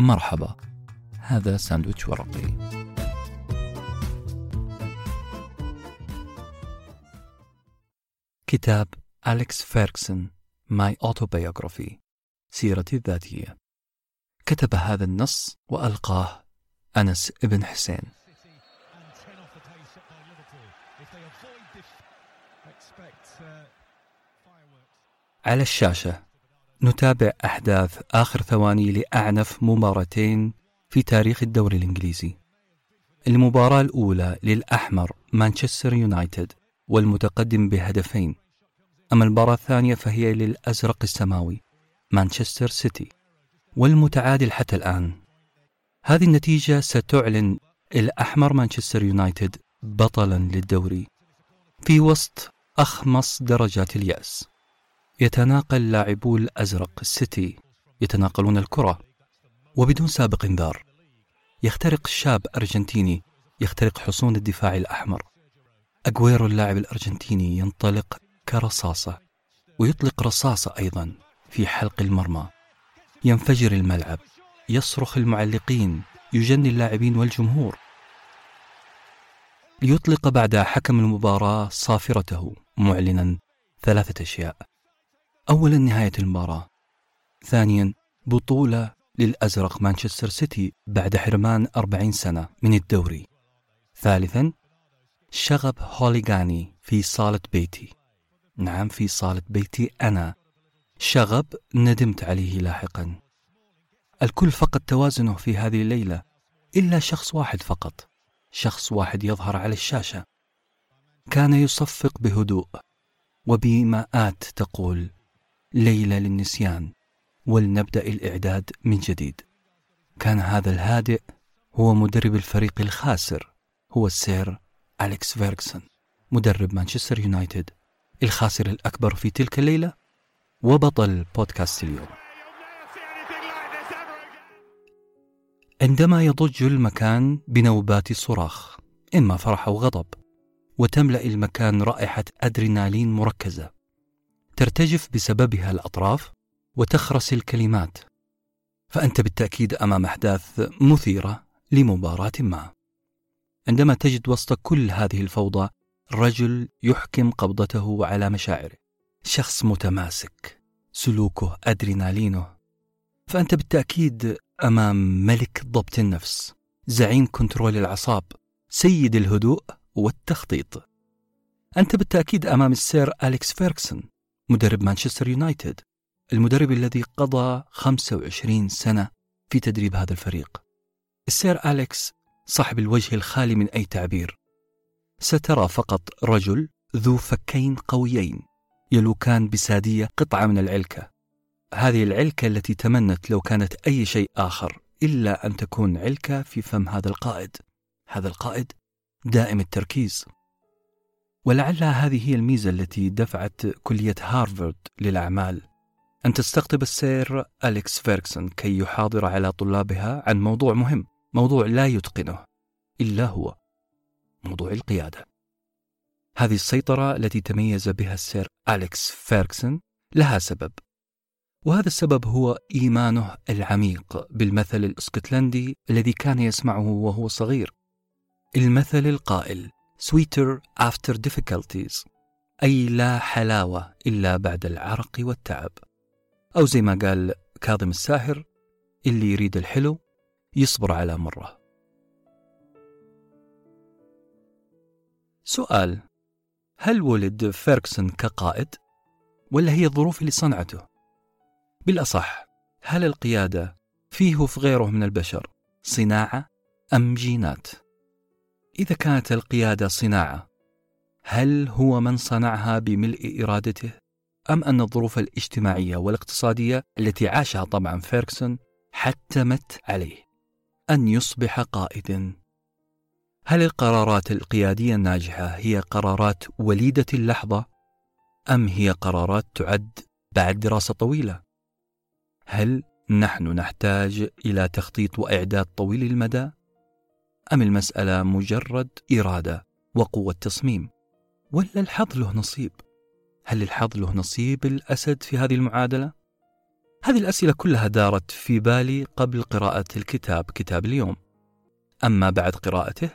مرحبا. هذا ساندويتش ورقي. كتاب أليكس فيركسون My Autobiography سيرتي الذاتية. كتب هذا النص وألقاه أنس ابن حسين. على الشاشة. نتابع أحداث آخر ثواني لأعنف مباراتين في تاريخ الدوري الإنجليزي. المباراة الأولى للأحمر مانشستر يونايتد والمتقدم بهدفين. أما المباراة الثانية فهي للأزرق السماوي مانشستر سيتي والمتعادل حتى الآن. هذه النتيجة ستعلن الأحمر مانشستر يونايتد بطلا للدوري في وسط أخمص درجات اليأس. يتناقل لاعبو الأزرق السيتي يتناقلون الكرة وبدون سابق انذار. يخترق شاب أرجنتيني يخترق حصون الدفاع الأحمر. أجويرو اللاعب الأرجنتيني ينطلق كرصاصة ويطلق رصاصة أيضا في حلق المرمى. ينفجر الملعب يصرخ المعلقين يجني اللاعبين والجمهور. ليطلق بعد حكم المباراة صافرته معلنا ثلاثة أشياء. أولا نهاية المباراة. ثانيا بطولة للأزرق مانشستر سيتي بعد حرمان أربعين سنة من الدوري. ثالثا شغب هوليغاني في صالة بيتي. نعم في صالة بيتي أنا. شغب ندمت عليه لاحقا. الكل فقد توازنه في هذه الليلة إلا شخص واحد فقط. شخص واحد يظهر على الشاشة. كان يصفق بهدوء وبماءات تقول ليلة للنسيان ولنبدأ الإعداد من جديد. كان هذا الهادئ هو مدرب الفريق الخاسر هو السير أليكس فيرغسون مدرب مانشستر يونايتد الخاسر الأكبر في تلك الليلة وبطل بودكاست اليوم. عندما يضج المكان بنوبات صراخ إما فرح أو غضب وتملأ المكان رائحة أدرينالين مركزة. ترتجف بسببها الأطراف وتخرس الكلمات فأنت بالتأكيد أمام أحداث مثيرة لمباراة ما. عندما تجد وسط كل هذه الفوضى رجل يحكم قبضته على مشاعره شخص متماسك سلوكه أدرينالينه فأنت بالتأكيد أمام ملك ضبط النفس زعيم control الأعصاب سيد الهدوء والتخطيط. أنت بالتأكيد أمام السير أليكس فيركسون مدرب مانشستر يونايتد المدرب الذي قضى 25 سنة في تدريب هذا الفريق. السير أليكس صاحب الوجه الخالي من أي تعبير. سترى فقط رجل ذو فكين قويين يلوكان بسادية قطعة من العلكة. هذه العلكة التي تمنت لو كانت أي شيء آخر إلا أن تكون علكة في فم هذا القائد. هذا القائد دائم التركيز. ولعلها هذه هي الميزة التي دفعت كلية هارفارد للأعمال. أن تستقطب السير أليكس فيركسون كي يحاضر على طلابها عن موضوع مهم موضوع لا يتقنه إلا هو موضوع القيادة. هذه السيطرة التي تميز بها السير أليكس فيركسون لها سبب وهذا السبب هو إيمانه العميق بالمثل الإسكتلندي الذي كان يسمعه وهو صغير المثل القائل sweeter after difficulties. أي لا حلاوة إلا بعد العرق والتعب. أو زي ما قال كاظم الساهر اللي يريد الحلو يصبر على مرة. سؤال هل ولد فيركسون كقائد؟ ولا هي الظروف اللي صنعته؟ بالأصح هل القيادة فيه وفي غيره من البشر صناعة أم جينات؟ إذا كانت القيادة صناعة هل هو من صنعها بملء إرادته أم أن الظروف الاجتماعية والاقتصادية التي عاشها طبعا فيركسون حتمت عليه أن يصبح قائدا هل القرارات القيادية الناجحة هي قرارات وليدة اللحظة أم هي قرارات تعد بعد دراسة طويلة؟ هل نحن نحتاج إلى تخطيط وإعداد طويل المدى؟ أم المسألة مجرد إرادة وقوة تصميم؟ ولا الحظ له نصيب؟ هل الحظ له نصيب الأسد في هذه المعادلة؟ هذه الأسئلة كلها دارت في بالي قبل قراءة الكتاب كتاب اليوم أما بعد قراءته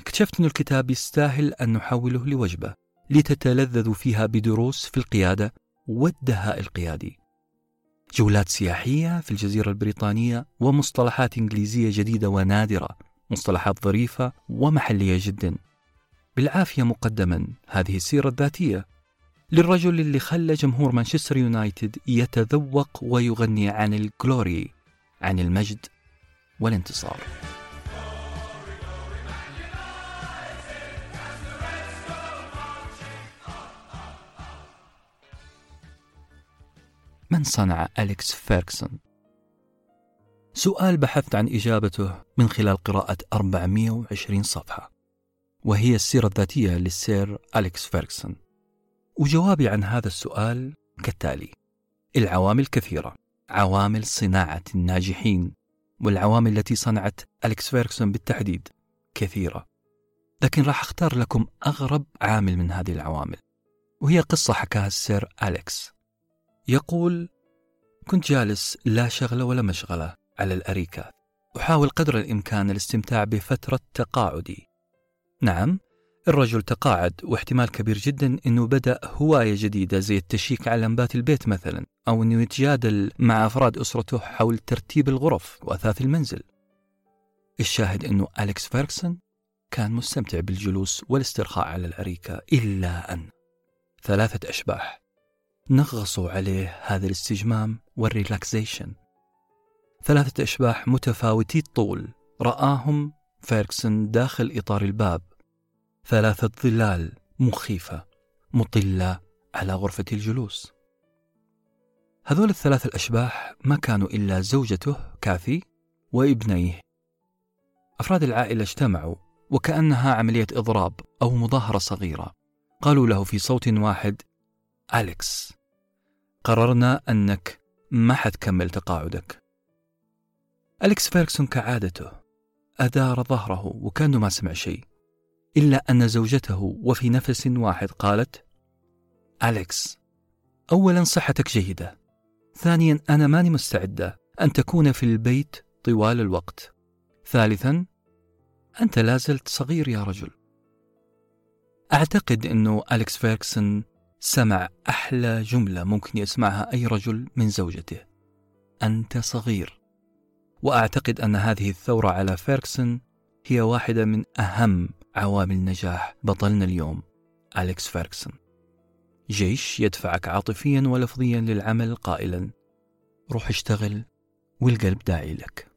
اكتشفت أن الكتاب يستاهل أن نحوله لوجبة لتتلذذوا فيها بدروس في القيادة والدهاء القيادي جولات سياحية في الجزيرة البريطانية ومصطلحات إنجليزية جديدة ونادرة مصطلحات ظريفة ومحلية جدا. بالعافية مقدما هذه السيرة الذاتية. للرجل اللي خلى جمهور مانشستر يونايتد يتذوق ويغني عن الجلوري عن المجد والانتصار. من صنع أليكس فيركسون؟ سؤال بحثت عن إجابته من خلال قراءة 420 صفحة وهي السيرة الذاتية للسير أليكس فيركسون وجوابي عن هذا السؤال كالتالي العوامل كثيرة عوامل صناعة الناجحين والعوامل التي صنعت أليكس فيركسون بالتحديد كثيرة. لكن راح أختار لكم أغرب عامل من هذه العوامل وهي قصة حكاها السير أليكس. يقول كنت جالس لا شغلة ولا مشغلة على الأريكة. أحاول قدر الإمكان الاستمتاع بفترة تقاعدي. نعم الرجل تقاعد واحتمال كبير جدا أنه بدأ هواية جديدة زي ال check على لمبات البيت مثلا أو أنه يتجادل مع أفراد أسرته حول ترتيب الغرف وأثاث المنزل. الشاهد أنه أليكس فيركسون كان مستمتع بالجلوس والاسترخاء على الأريكة إلا أن ثلاثة أشباح. نغصوا عليه هذا الاستجمام وال relaxation ثلاثة أشباح متفاوتي الطول. رآهم فيركسون داخل إطار الباب. ثلاثة ظلال مخيفة مطلة على غرفة الجلوس. هذول الثلاث الأشباح ما كانوا إلا زوجته كاثي وابنيه. أفراد العائلة اجتمعوا وكأنها عملية إضراب أو مظاهرة صغيرة. قالوا له في صوت واحد أليكس قررنا أنك ما حتكمل تقاعدك. أليكس فيركسون كعادته أدار ظهره وكأنه ما سمع شيء إلا أن زوجته وفي نفس واحد قالت أليكس أولا صحتك جيدة ثانيا أنا ماني مستعدة أن تكون في البيت طوال الوقت ثالثا أنت لازلت صغير يا رجل. أعتقد أنه أليكس فيركسون سمع أحلى جملة ممكن يسمعها أي رجل من زوجته أنت صغير. وأعتقد أن هذه الثورة على فيركسون هي واحدة من أهم عوامل نجاح بطلنا اليوم أليكس فيركسون. جيش يدفعك عاطفيا ولفظيا للعمل قائلا. روح اشتغل والقلب داعي لك.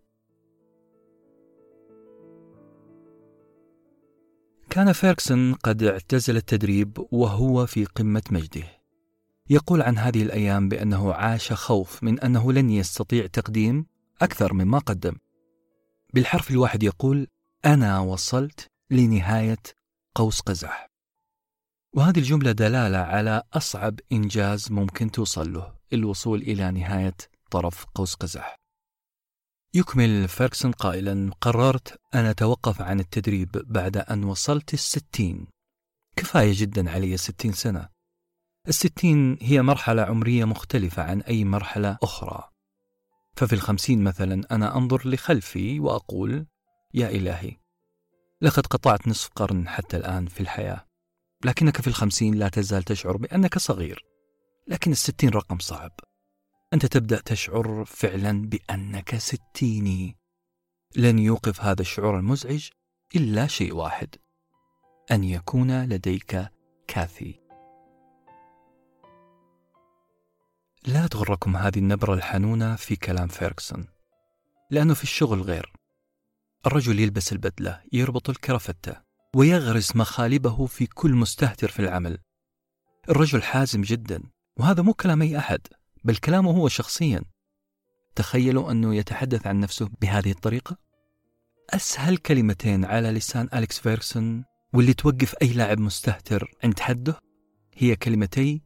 كان فيركسون قد اعتزل التدريب وهو في قمة مجده. يقول عن هذه الأيام بأنه عاش خوف من أنه لن يستطيع تقديم أكثر مما قدم. بالحرف الواحد يقول أنا وصلت لنهاية قوس قزح. وهذه الجملة دلالة على أصعب إنجاز ممكن توصل له الوصول إلى نهاية طرف قوس قزح. يكمل فيركسون قائلا قررت أن أتوقف عن التدريب بعد أن وصلت الستين. كفاية جدا علي الستين سنة. الستين هي مرحلة عمرية مختلفة عن أي مرحلة أخرى. ففي الخمسين مثلا أنا أنظر لخلفي وأقول يا إلهي لقد قطعت نصف قرن حتى الآن في الحياة لكنك في الخمسين لا تزال تشعر بأنك صغير لكن الستين رقم صعب. أنت تبدأ تشعر فعلا بأنك ستيني. لن يوقف هذا الشعور المزعج إلا شيء واحد أن يكون لديك كاثي لا تغركم هذه النبرة الحنونة في كلام فيركسون لأنه في الشغل غير. الرجل يلبس البدلة يربط الكرافتة ويغرس مخالبه في كل مستهتر في العمل. الرجل حازم جدا وهذا مو كلام أي أحد بل كلامه هو شخصيا. تخيلوا أنه يتحدث عن نفسه بهذه الطريقة؟ أسهل كلمتين على لسان أليكس فيركسون واللي توقف أي لاعب مستهتر عند حده هي كلمتي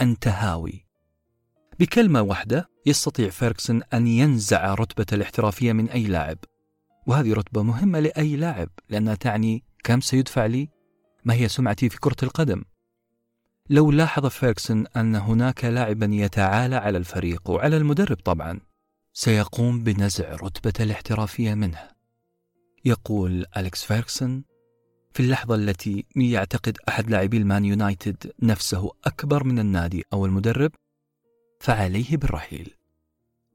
أنت هاوي. بكلمة واحدة يستطيع فيركسون أن ينزع رتبة الاحترافية من أي لاعب. وهذه رتبة مهمة لأي لاعب لأنها تعني كم سيدفع لي؟ ما هي سمعتي في كرة القدم؟ لو لاحظ فيركسون أن هناك لاعبا يتعالى على الفريق وعلى المدرب طبعا سيقوم بنزع رتبة الاحترافية منه. يقول أليكس فيركسون في اللحظة التي يعتقد أحد لاعبي المان يونايتد نفسه أكبر من النادي أو المدرب فعليه بالرحيل.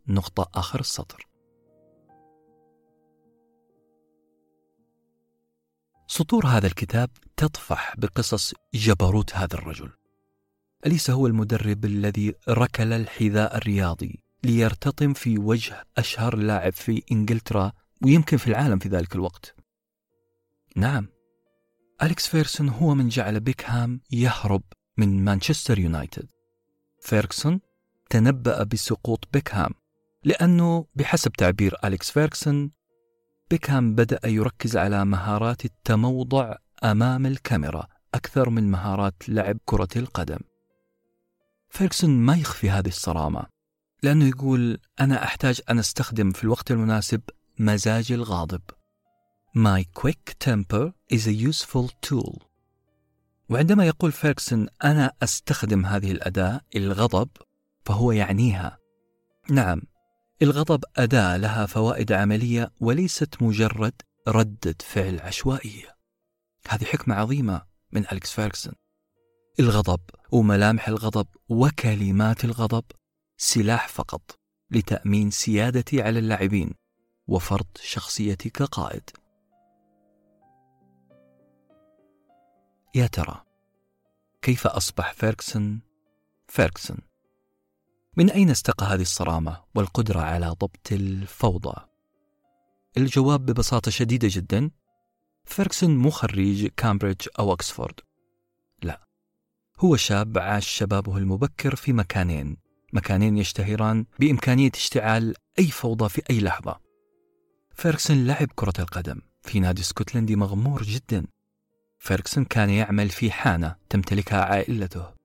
نقطة آخر السطر. سطور هذا الكتاب تطفح بقصص جبروت هذا الرجل. أليس هو المدرب الذي ركل الحذاء الرياضي ليرتطم في وجه أشهر لاعب في إنجلترا ويمكن في العالم في ذلك الوقت؟ نعم. أليكس فيركسون هو من جعل بيكهام يهرب من مانشستر يونايتد. فيركسون تنبأ بسقوط بيكهام لأنه بحسب تعبير أليكس فيركسون بيكهام بدأ يركز على مهارات التموضع أمام الكاميرا أكثر من مهارات لعب كرة القدم. فيركسون ما يخفي هذه الصرامة لأنه يقول أنا أحتاج أن أستخدم في الوقت المناسب مزاجي الغاضب. My quick temper is a useful tool. وعندما يقول فيركسون أنا أستخدم هذه الأداة الغضب فهو يعنيها. نعم الغضب أداة لها فوائد عملية وليست مجرد ردة فعل عشوائية هذه حكمة عظيمة من أليكس فيركسون الغضب وملامح الغضب وكلمات الغضب سلاح فقط لتأمين سيادتي على اللاعبين وفرض شخصيتي كقائد. يا ترى كيف أصبح فيركسون فيركسون من أين استقى هذه الصرامة والقدرة على ضبط الفوضى؟ الجواب ببساطة شديدة جدا فيركسون مو خريج كامبريدج أو أكسفورد. لا هو شاب عاش شبابه المبكر في مكانين مكانين يشتهران بإمكانية اشتعال أي فوضى في أي لحظة. فيركسون لعب كرة القدم في نادي اسكتلندي مغمور جدا. فيركسون كان يعمل في حانة تمتلكها عائلته.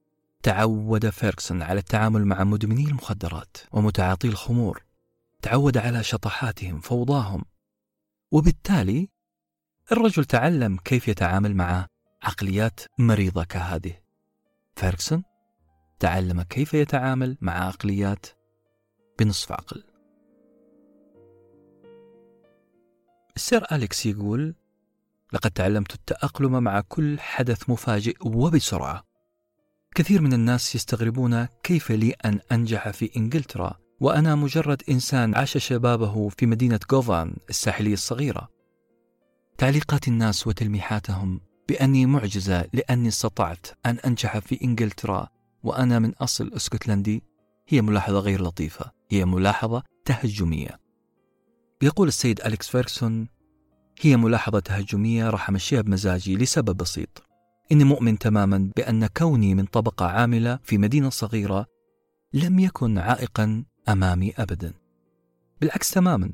تعود فيركسون على التعامل مع مدمني المخدرات ومتعاطي الخمور. تعود على شطحاتهم فوضاهم. وبالتالي الرجل تعلم كيف يتعامل مع عقليات مريضة كهذه. فيركسون تعلم كيف يتعامل مع عقليات بنصف عقل. السير أليكس يقول لقد تعلمت التأقلم مع كل حدث مفاجئ وبسرعة. كثير من الناس يستغربون كيف لي أن أنجح في إنجلترا وأنا مجرد إنسان عاش شبابه في مدينة غوفان الساحلية الصغيرة. تعليقات الناس وتلميحاتهم بأني معجزة لأني استطعت أن أنجح في إنجلترا وأنا من أصل اسكتلندي. هي ملاحظة غير لطيفة هي ملاحظة تهجمية. يقول السيد أليكس فيركسون هي ملاحظة تهجمية راح أمشيها بمزاجي لسبب بسيط. إني مؤمن تماما بأن كوني من طبقة عاملة في مدينة صغيرة لم يكن عائقا أمامي أبدا. بالعكس تماما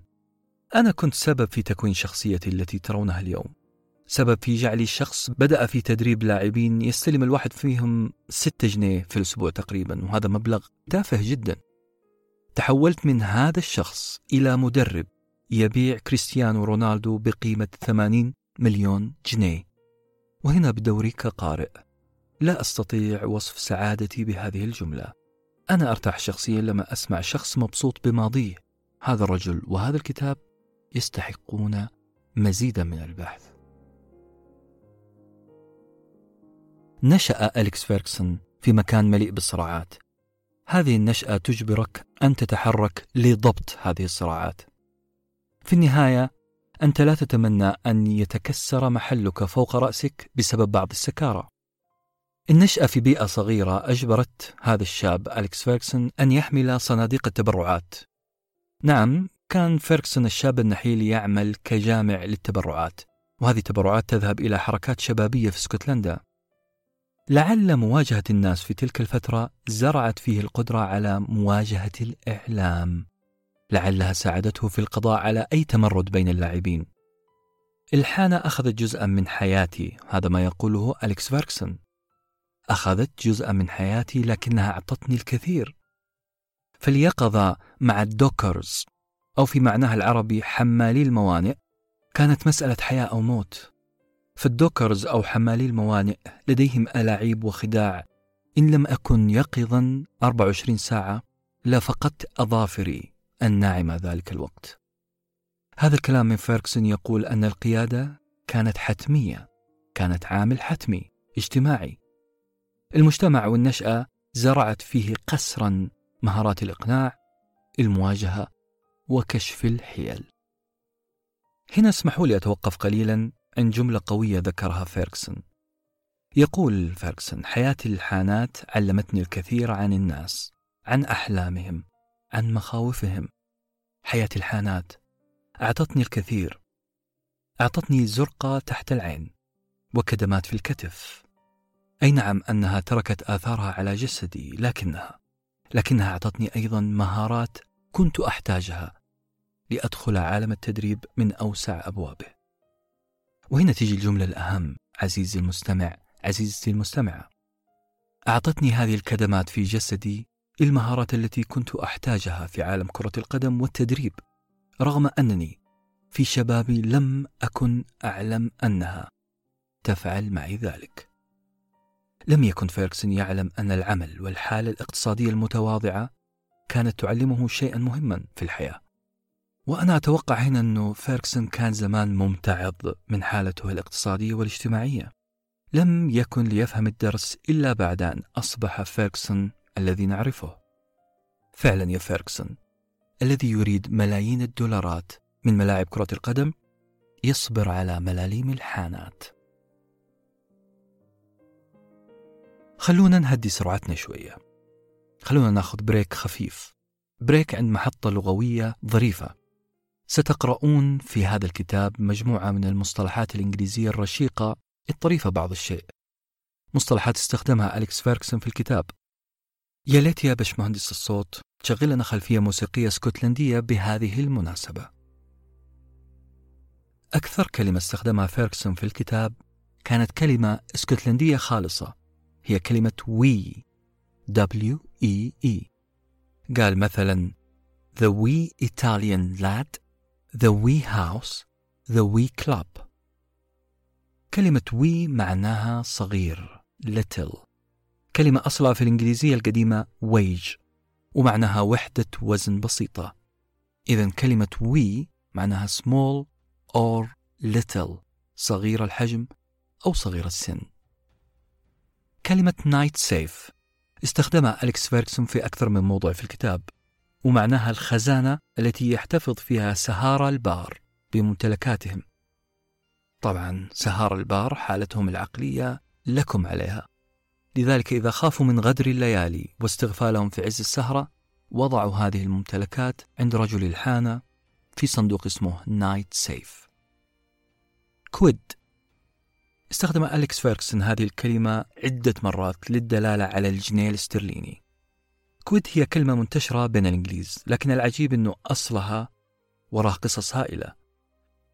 أنا كنت سبب في تكوين شخصيتي التي ترونها اليوم. سبب في جعلي شخص بدأ في تدريب لاعبين يستلم الواحد فيهم ستة جنيه في الأسبوع تقريبا وهذا مبلغ تافه جدا. تحولت من هذا الشخص إلى مدرب يبيع كريستيانو رونالدو بقيمة 80 مليون جنيه. وهنا بدوري كقارئ. لا أستطيع وصف سعادتي بهذه الجملة. أنا أرتاح شخصيا لما أسمع شخص مبسوط بماضيه. هذا الرجل وهذا الكتاب يستحقون مزيدا من البحث. نشأ أليكس فيركسون في مكان مليء بالصراعات. هذه النشأة تجبرك أن تتحرك لضبط هذه الصراعات. في النهاية أنت لا تتمنى أن يتكسر محلك فوق رأسك بسبب بعض السكارى. النشأة في بيئة صغيرة أجبرت هذا الشاب أليكس فيركسون أن يحمل صناديق التبرعات. نعم كان فيركسون الشاب النحيل يعمل كجامع للتبرعات وهذه التبرعات تذهب إلى حركات شبابية في اسكتلندا. لعل مواجهة الناس في تلك الفترة زرعت فيه القدرة على مواجهة الإعلام. لعلها ساعدته في القضاء على أي تمرد بين اللاعبين. الحانة أخذت جزءا من حياتي هذا ما يقوله أليكس فيركسون أخذت جزءا من حياتي لكنها أعطتني الكثير. فاليقظة مع ال dockers أو في معناها العربي حمالي الموانئ كانت مسألة حياة أو موت. فال dockers أو حمالي الموانئ لديهم ألاعيب وخداع. إن لم أكن يقظا 24 ساعة لفقدت أظافري. الناعمة ذلك الوقت. هذا الكلام من فيركسون يقول أن القيادة كانت حتمية كانت عامل حتمي اجتماعي. المجتمع والنشأة زرعت فيه قسرا مهارات الإقناع المواجهة وكشف الحيل. هنا اسمحوا لي أتوقف قليلا عند جملة قوية ذكرها فيركسون يقول فيركسون حياة الحانات علمتني الكثير عن الناس عن أحلامهم عن مخاوفهم. حياة الحانات. أعطتني الكثير. أعطتني زرقة تحت العين. وكدمات في الكتف. أي نعم أنها تركت آثارها على جسدي لكنها لكنها أعطتني أيضا مهارات كنت أحتاجها لأدخل عالم التدريب من أوسع أبوابه. وهنا تيجي الجملة الأهم عزيزي المستمع عزيزتي المستمعة. أعطتني هذه الكدمات في جسدي المهارات التي كنت أحتاجها في عالم كرة القدم والتدريب رغم أنني في شبابي لم أكن أعلم أنها تفعل معي ذلك. لم يكن فيركسون يعلم أن العمل والحالة الاقتصادية المتواضعة كانت تعلمه شيئا مهما في الحياة. وأنا أتوقع هنا أنه فيركسون كان زمان ممتعض من حالته الاقتصادية والاجتماعية. لم يكن ليفهم الدرس إلا بعد أن أصبح فيركسون الذي نعرفه. فعلا يا فيركسون الذي يريد ملايين الدولارات من ملاعب كرة القدم يصبر على ملاليم الحانات. خلونا نهدي سرعتنا شوية. خلونا ناخذ break خفيف. break عند محطة لغوية ظريفة. ستقرؤون في هذا الكتاب مجموعة من المصطلحات الإنجليزية الرشيقة الطريفة بعض الشيء. مصطلحات استخدمها أليكس فيركسون في الكتاب. يا ليت يا باشمهندس الصوت تشغل لنا خلفية موسيقية اسكتلندية بهذه المناسبة. أكثر كلمة استخدمها فيركسون في الكتاب كانت كلمة اسكتلندية خالصة هي كلمة وي W E E قال مثلا The wee Italian lad The wee house The wee club. كلمة وي معناها صغير little. كلمة أصلها في الإنجليزية القديمة wage ومعناها وحدة وزن بسيطة. إذا كلمة وي معناها small or little صغير الحجم أو صغير السن. كلمة night safe استخدمها أليكس فيركسون في أكثر من موضوع في الكتاب ومعناها الخزانة التي يحتفظ فيها سهارة البار بممتلكاتهم. طبعا سهار البار حالتهم العقلية لكم عليها. لذلك إذا خافوا من غدر الليالي واستغفالهم في عز السهرة وضعوا هذه الممتلكات عند رجل الحانة في صندوق اسمه night safe. quid. استخدم أليكس فيركسون هذه الكلمة عدة مرات للدلالة على الجنيه الاسترليني. quid هي كلمة منتشرة بين الإنجليز لكن العجيب أنه أصلها وراه قصص هائلة.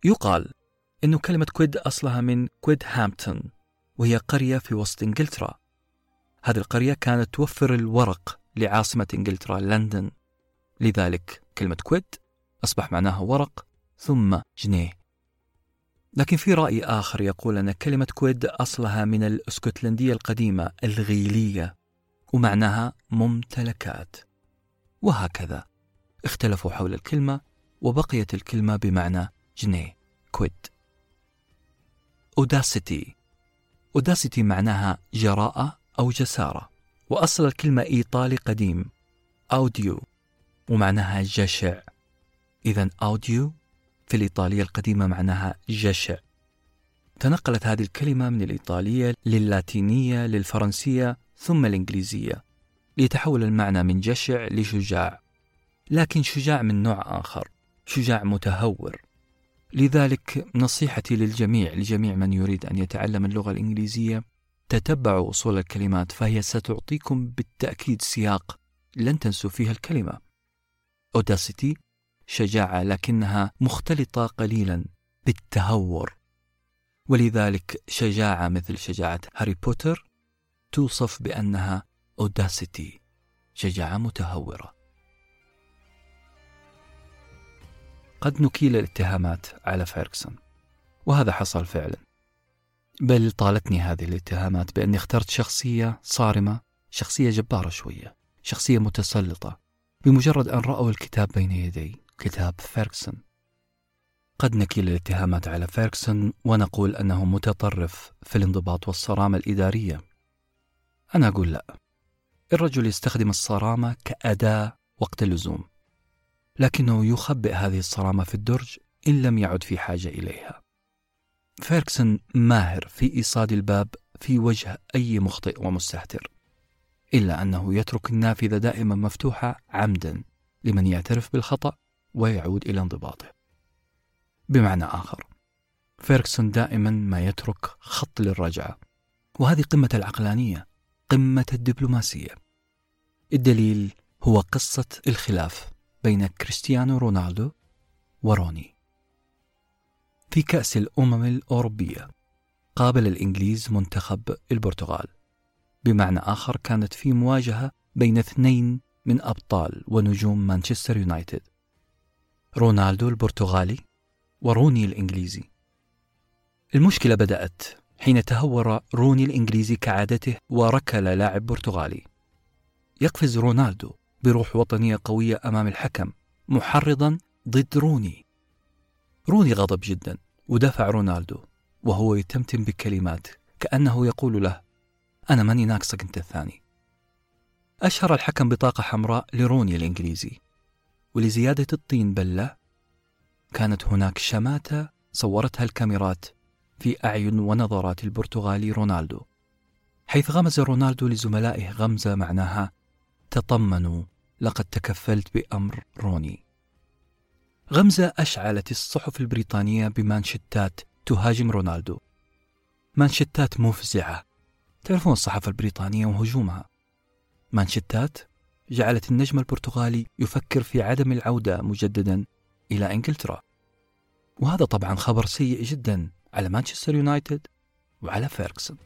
يقال أنه كلمة quid أصلها من Quidhampton وهي قرية في وسط إنجلترا. هذه القرية كانت توفر الورق لعاصمة إنجلترا لندن. لذلك كلمة quid أصبح معناها ورق ثم جنيه. لكن في رأي آخر يقول أن كلمة quid أصلها من الأسكتلندية القديمة الغيلية ومعناها ممتلكات. وهكذا اختلفوا حول الكلمة وبقيت الكلمة بمعنى جنيه quid أوداسيتي أوداسيتي معناها جراءة أو جسارة وأصل الكلمة إيطالي قديم أوديو ومعناها جشع. إذا أوديو في الإيطالية القديمة معناها جشع. تنقلت هذه الكلمة من الإيطالية للاتينية للفرنسية ثم الإنجليزية ليتحول المعنى من جشع لشجاع. لكن شجاع من نوع آخر شجاع متهور. لذلك نصيحتي للجميع لجميع من يريد أن يتعلم اللغة الإنجليزية تتبعوا أصول الكلمات فهي ستعطيكم بالتأكيد سياق لن تنسوا فيها الكلمة. أوداسيتي شجاعة لكنها مختلطة قليلا بالتهور. ولذلك شجاعة مثل شجاعة هاري بوتر توصف بأنها أوداسيتي شجاعة متهورة. قد نكيل الاتهامات على فيركسون وهذا حصل فعلا. بل طالتني هذه الاتهامات بأني اخترت شخصية صارمة شخصية جبارة شوية شخصية متسلطة بمجرد أن رأوا الكتاب بين يدي كتاب فيركسون قد نكيل الاتهامات على فيركسون ونقول أنه متطرف في الانضباط والصرامة الإدارية. أنا أقول لا. الرجل يستخدم الصرامة كأداة وقت اللزوم لكنه يخبئ هذه الصرامة في الدرج إن لم يعد في حاجة إليها. فيركسون ماهر في إيصاد الباب في وجه أي مخطئ ومستهتر إلا أنه يترك النافذة دائما مفتوحة عمدا لمن يعترف بالخطأ ويعود إلى انضباطه. بمعنى آخر فيركسون دائما ما يترك خط للرجعة وهذه قمة العقلانية قمة الدبلوماسية. الدليل هو قصة الخلاف بين كريستيانو رونالدو وروني. في كأس الأمم الأوروبية. قابل الإنجليز منتخب البرتغال. بمعنى آخر كانت في مواجهة بين اثنين من أبطال ونجوم مانشستر يونايتد. رونالدو البرتغالي وروني الإنجليزي. المشكلة بدأت حين تهور روني الإنجليزي كعادته وركل لاعب برتغالي. يقفز رونالدو بروح وطنية قوية أمام الحكم محرضا ضد روني. روني غضب جدا ودفع رونالدو وهو يتمتم بكلمات كأنه يقول له أنا ماني ناقصك أنت الثاني. أشهر الحكم بطاقة حمراء لروني الإنجليزي ولزيادة الطين بلة كانت هناك شماتة صورتها الكاميرات في أعين ونظرات البرتغالي رونالدو حيث غمز رونالدو لزملائه غمزة معناها تطمنوا لقد تكفلت بأمر روني. غمزة أشعلت الصحف البريطانية بمانشتات تهاجم رونالدو. مانشتات مفزعة. تعرفون الصحافة البريطانية وهجومها. مانشيتات جعلت النجم البرتغالي يفكر في عدم العودة مجددا إلى إنجلترا. وهذا طبعا خبر سيء جدا على مانشستر يونايتد وعلى فيركسون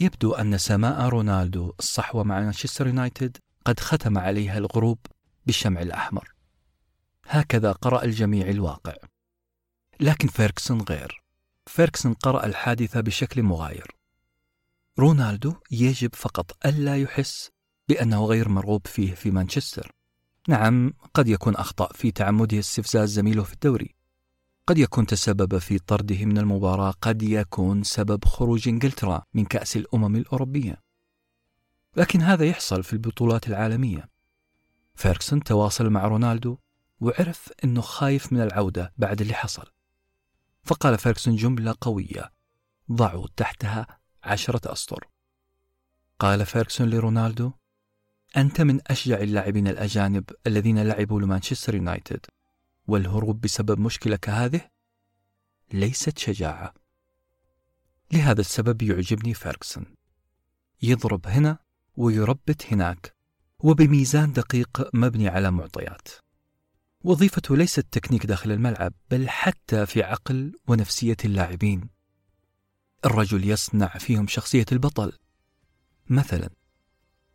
يبدو أن سماء رونالدو الصحوة مع مانشستر يونايتد قد ختم عليها الغروب بالشمع الأحمر. هكذا قرأ الجميع الواقع. لكن فيركسون غير. فيركسون قرأ الحادثة بشكل مغاير. رونالدو يجب فقط ألا يحس بأنه غير مرغوب فيه في مانشستر. نعم قد يكون أخطأ في تعمده استفزاز زميله في الدوري. قد يكون تسبب في طرده من المباراة قد يكون سبب خروج إنجلترا من كأس الأمم الأوروبية. لكن هذا يحصل في البطولات العالمية. فيركسون تواصل مع رونالدو وعرف أنه خايف من العودة بعد اللي حصل. فقال فيركسون جملة قوية ضعوا تحتها عشرة أسطر قال فيركسون لرونالدو أنت من أشجع اللاعبين الأجانب الذين لعبوا لمانشستر يونايتد والهروب بسبب مشكلة كهذه ليست شجاعة لهذا السبب يعجبني فيركسون يضرب هنا ويربت هناك وبميزان دقيق مبني على معطيات. وظيفته ليست تكنيك داخل الملعب بل حتى في عقل ونفسية اللاعبين. الرجل يصنع فيهم شخصية البطل. مثلا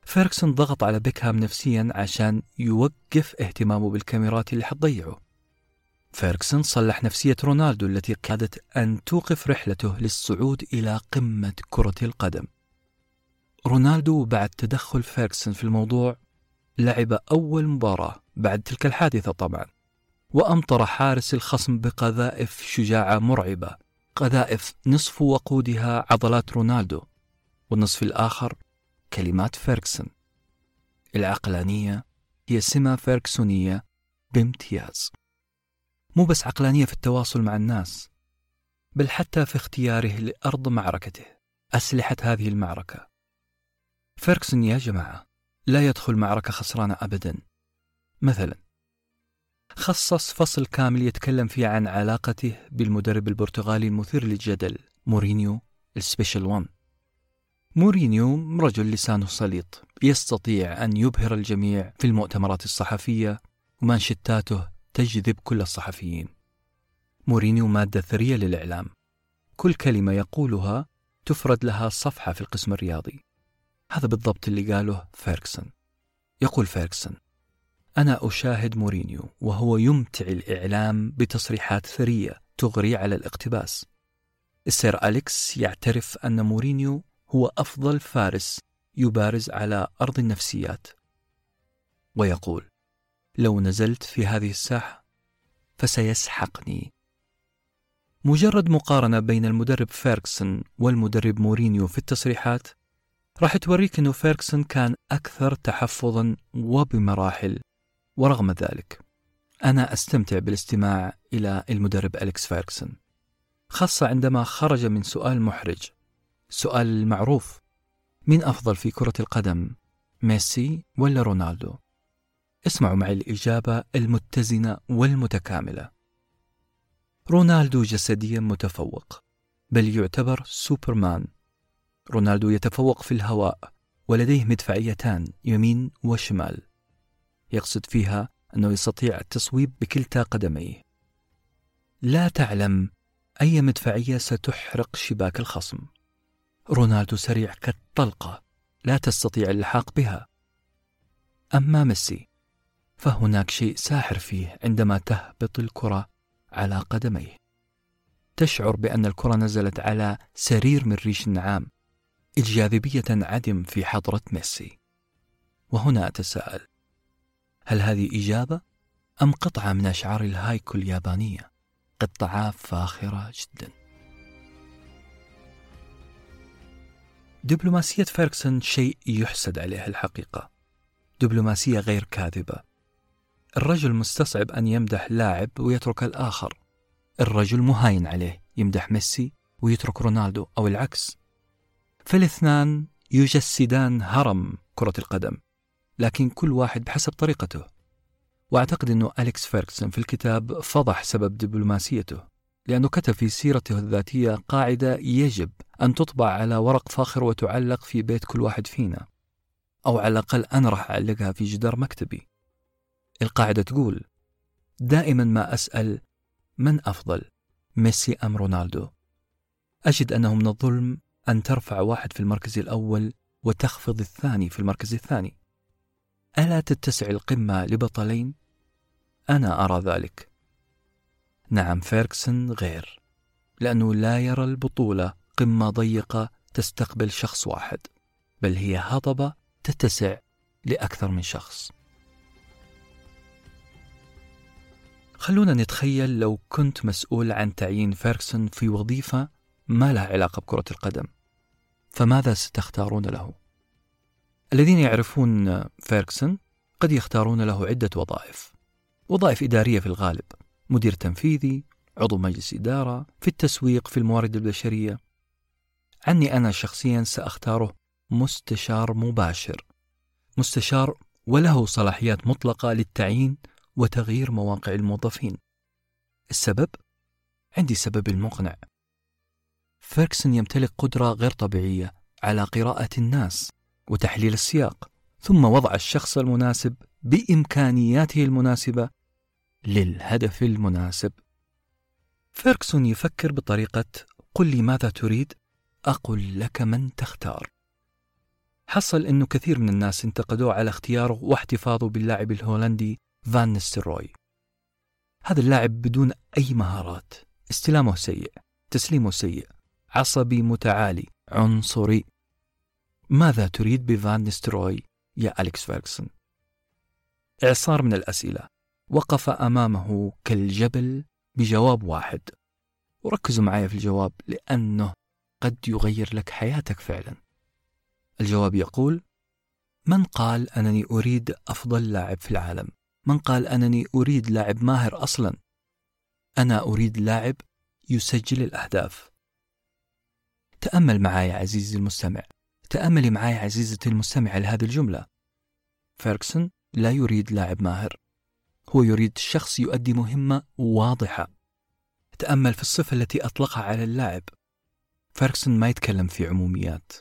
فيركسون ضغط على بيكهام نفسيا عشان يوقف اهتمامه بالكاميرات اللي حتضيعه. فيركسون صلح نفسية رونالدو التي كادت أن توقف رحلته للصعود إلى قمة كرة القدم. رونالدو بعد تدخل فيركسون في الموضوع لعب أول مباراة بعد تلك الحادثة طبعا وأمطر حارس الخصم بقذائف شجاعة مرعبة قذائف نصف وقودها عضلات رونالدو والنصف الآخر كلمات فيركسون العقلانية هي سمة فيركسونية بامتياز. مو بس عقلانية في التواصل مع الناس بل حتى في اختياره لأرض معركته أسلحة هذه المعركة. فيركسون يا جماعة لا يدخل معركة خسرانة أبدا. مثلا خصص فصل كامل يتكلم فيه عن علاقته بالمدرب البرتغالي المثير للجدل مورينيو ال Special One. مورينيو رجل لسانه سليط يستطيع أن يبهر الجميع في المؤتمرات الصحفية ومانشتاته تجذب كل الصحفيين. مورينيو مادة ثرية للإعلام. كل كلمة يقولها تفرد لها صفحة في القسم الرياضي. هذا بالضبط اللي قاله فيركسون يقول فيركسون أنا أشاهد مورينيو وهو يمتع الإعلام بتصريحات ثرية تغري على الاقتباس. السير أليكس يعترف أن مورينيو هو أفضل فارس يبارز على أرض النفسيات. ويقول لو نزلت في هذه الساحة فسيسحقني. مجرد مقارنة بين المدرب فيركسون والمدرب مورينيو في التصريحات راح توريك أنه فيركسون كان أكثر تحفظا وبمراحل ورغم ذلك أنا أستمتع بالاستماع إلى المدرب أليكس فيركسون خاصة عندما خرج من سؤال محرج سؤال المعروف من أفضل في كرة القدم ميسي ولا رونالدو؟ اسمعوا معي الإجابة المتزنة والمتكاملة. رونالدو جسديا متفوق بل يعتبر سوبرمان. رونالدو يتفوق في الهواء ولديه مدفعيتان يمين وشمال. يقصد فيها أنه يستطيع التصويب بكلتا قدميه. لا تعلم أي مدفعية ستحرق شباك الخصم. رونالدو سريع كالطلقة لا تستطيع اللحاق بها. أما ميسي فهناك شيء ساحر فيه عندما تهبط الكرة على قدميه. تشعر بأن الكرة نزلت على سرير من ريش النعام. الجاذبية تنعدم في حضرة ميسي. وهنا أتساءل هل هذه إجابة أم قطعة من أشعار الهايكو اليابانية؟ قطعة فاخرة جدا. دبلوماسية فيركسون شيء يحسد عليه الحقيقة. دبلوماسية غير كاذبة. الرجل مستصعب أن يمدح لاعب ويترك الآخر. الرجل ما هاين عليه يمدح ميسي ويترك رونالدو أو العكس. فالاثنان يجسدان هرم كرة القدم لكن كل واحد بحسب طريقته. وأعتقد أنه أليكس فيركسون في الكتاب فضح سبب دبلوماسيته لأنه كتب في سيرته الذاتية قاعدة يجب أن تطبع على ورق فاخر وتعلق في بيت كل واحد فينا أو على الأقل أنا راح أعلقها في جدار مكتبي. القاعدة تقول دائما ما أسأل من أفضل ميسي أم رونالدو؟ أجد أنه من الظلم أن ترفع واحد في المركز الأول وتخفض الثاني في المركز الثاني. ألا تتسع القمة لبطلين؟ أنا أرى ذلك. نعم فيركسون غير لأنه لا يرى البطولة قمة ضيقة تستقبل شخص واحد بل هي هضبة تتسع لأكثر من شخص. خلونا نتخيل لو كنت مسؤول عن تعيين فيركسون في وظيفة ما لها علاقة بكرة القدم. فماذا ستختارون له؟ الذين يعرفون فيركسون قد يختارون له عدة وظائف. وظائف إدارية في الغالب مدير تنفيذي عضو مجلس إدارة في التسويق في الموارد البشرية. عني أنا شخصيا سأختاره مستشار مباشر. مستشار وله صلاحيات مطلقة للتعيين وتغيير مواقع الموظفين. السبب؟ عندي سبب المقنع فيركسون يمتلك قدرة غير طبيعية على قراءة الناس وتحليل السياق ثم وضع الشخص المناسب بإمكانياته المناسبة للهدف المناسب. فيركسون يفكر بطريقة قل لي ماذا تريد أقول لك من تختار حصل أنه كثير من الناس انتقدوه على اختياره واحتفاظه باللاعب الهولندي فان نستلروي هذا اللاعب بدون أي مهارات. استلامه سيء تسليمه سيء عصبي متعالي. عنصري. ماذا تريد بفان نستروي يا أليكس فيرغسون. إعصار من الأسئلة. وقف أمامه كالجبل بجواب واحد. وركزوا معي في الجواب لأنه قد يغير لك حياتك فعلا. الجواب يقول من قال أنني أريد أفضل لاعب في العالم؟ من قال أنني أريد لاعب ماهر أصلا؟ أنا أريد لاعب يسجل الأهداف. تأمل معي عزيزي المستمع. تأملي معي عزيزتي المستمعة لهذه الجملة. فيركسون لا يريد لاعب ماهر. هو يريد شخص يؤدي مهمة واضحة. تأمل في الصفة التي أطلقها على اللاعب. فيركسون ما يتكلم في عموميات.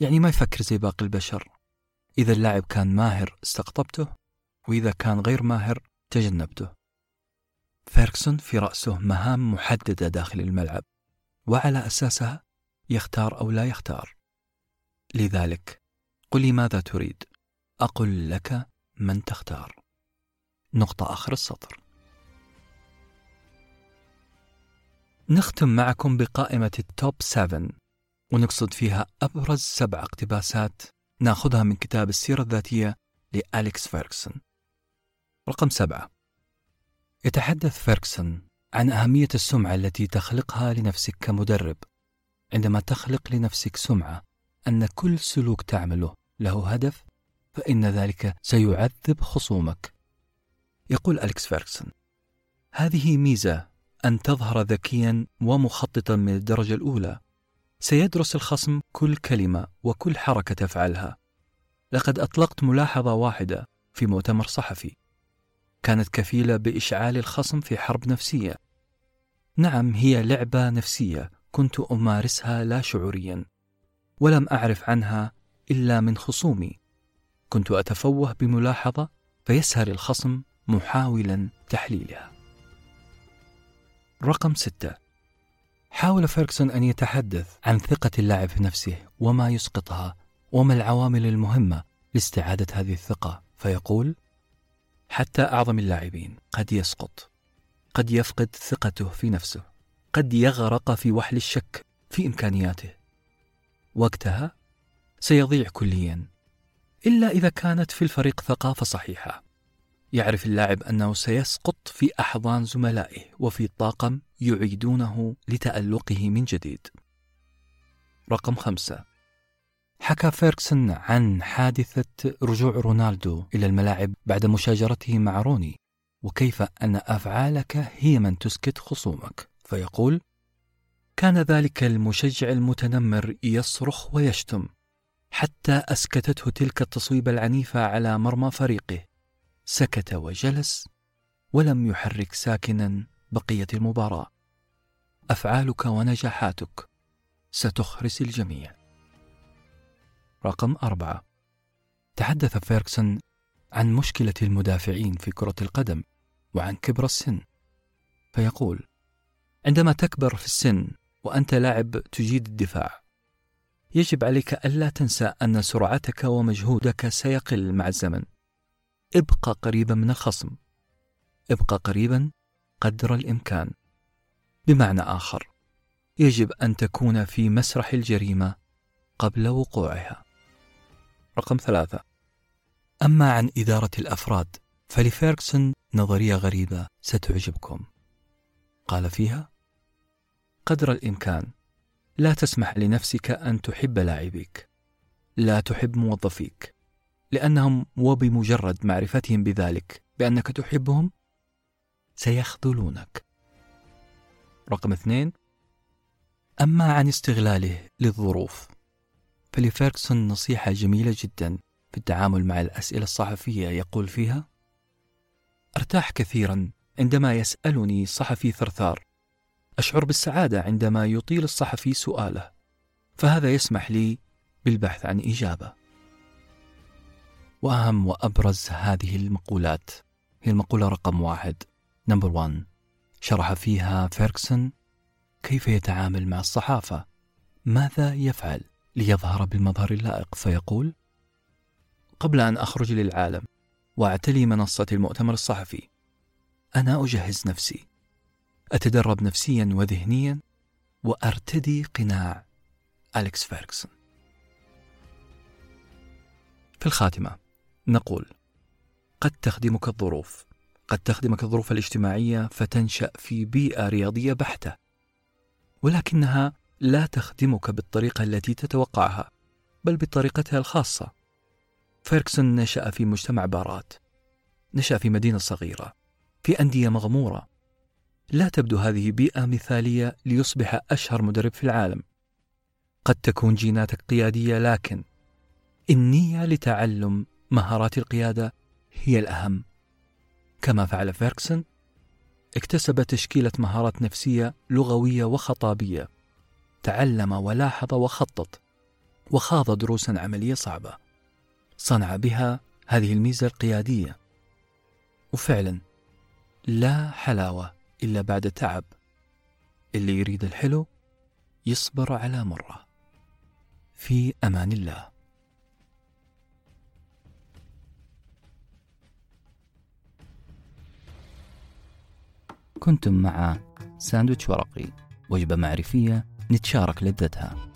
يعني ما يفكر زي باقي البشر. إذا اللاعب كان ماهر استقطبته وإذا كان غير ماهر تجنبته. فيركسون في رأسه مهام محددة داخل الملعب وعلى أساسها يختار أو لا يختار. لذلك قل لي ماذا تريد. أقل لك من تختار. نقطة آخر السطر. نختم معكم بقائمة ال top 7 ونقصد فيها أبرز سبع اقتباسات ناخذها من كتاب السيرة الذاتية لأليكس فيركسون رقم سبعة. يتحدث فيركسون عن أهمية السمعة التي تخلقها لنفسك كمدرب. عندما تخلق لنفسك سمعة أن كل سلوك تعمله له هدف فإن ذلك سيعذب خصومك. يقول أليكس فيركسون هذه ميزة أن تظهر ذكيا ومخططا من الدرجة الأولى. سيدرس الخصم كل كلمة وكل حركة تفعلها. لقد أطلقت ملاحظة واحدة في مؤتمر صحفي. كانت كفيلة بإشعال الخصم في حرب نفسية. نعم هي لعبة نفسية كنت أمارسها لا شعوريا ولم أعرف عنها إلا من خصومي. كنت أتفوه بملاحظة فيسهر الخصم محاولا تحليلها. رقم ستة. حاول فيركسون أن يتحدث عن ثقة اللاعب في نفسه وما يسقطها وما العوامل المهمة لاستعادة هذه الثقة. فيقول حتى أعظم اللاعبين قد يسقط قد يفقد ثقته في نفسه. قد يغرق في وحل الشك في إمكانياته. وقتها سيضيع كليا إلا إذا كانت في الفريق ثقافة صحيحة. يعرف اللاعب أنه سيسقط في أحضان زملائه وفي طاقم يعيدونه لتألقه من جديد. رقم خمسة. حكى فيركسون عن حادثة رجوع رونالدو إلى الملاعب بعد مشاجرته مع روني وكيف أن أفعالك هي من تسكت خصومك. فيقول كان ذلك المشجع المتنمر يصرخ ويشتم حتى أسكتته تلك التصويبه العنيفة على مرمى فريقه. سكت وجلس ولم يحرك ساكنا بقية المباراة. أفعالك ونجاحاتك ستخرس الجميع. رقم أربعة. تحدث فيركسون عن مشكلة المدافعين في كرة القدم وعن كبر السن. فيقول عندما تكبر في السن وأنت لاعب تجيد الدفاع. يجب عليك ألا تنسى أن سرعتك ومجهودك سيقل مع الزمن. ابقى قريبا من الخصم. ابقى قريبا قدر الإمكان. بمعنى آخر يجب أن تكون في مسرح الجريمة قبل وقوعها. رقم ثلاثة. أما عن إدارة الأفراد فلفيركسون نظرية غريبة ستعجبكم. قال فيها قدر الإمكان لا تسمح لنفسك أن تحب لاعبيك لا تحب موظفيك لأنهم وبمجرد معرفتهم بذلك بأنك تحبهم سيخذلونك. رقم اثنين أما عن استغلاله للظروف فلفيركسون نصيحة جميلة جدا في التعامل مع الأسئلة الصحفية يقول فيها أرتاح كثيرا عندما يسألني صحفي ثرثار أشعر بالسعادة عندما يطيل الصحفي سؤاله فهذا يسمح لي بالبحث عن إجابة. وأهم وأبرز هذه المقولات هي المقولة رقم واحد. number 1 شرح فيها فيركسون كيف يتعامل مع الصحافة. ماذا يفعل ليظهر بالمظهر اللائق؟ فيقول قبل أن أخرج للعالم وأعتلي منصة المؤتمر الصحفي أنا أجهز نفسي. أتدرب نفسيا وذهنيا وأرتدي قناع. أليكس فيرغسون. في الخاتمة نقول قد تخدمك الظروف. قد تخدمك الظروف الاجتماعية فتنشأ في بيئة رياضية بحتة. ولكنها لا تخدمك بالطريقة التي تتوقعها بل بطريقتها الخاصة. فيركسون نشأ في مجتمع بارات. نشأ في مدينة صغيرة. في أندية مغمورة. لا تبدو هذه بيئة مثالية ليصبح أشهر مدرب في العالم. قد تكون جيناتك قيادية لكن النية لتعلم مهارات القيادة هي الأهم. كما فعل فيركسون اكتسب تشكيلة مهارات نفسية لغوية وخطابية. تعلم ولاحظ وخطط وخاض دروسا عملية صعبة. صنع بها هذه الميزة القيادية. وفعلا لا حلاوة إلا بعد تعب. اللي يريد الحلو يصبر على مرة. في أمان الله. كنتم مع ساندويتش ورقي وجبة معرفية نتشارك لذتها.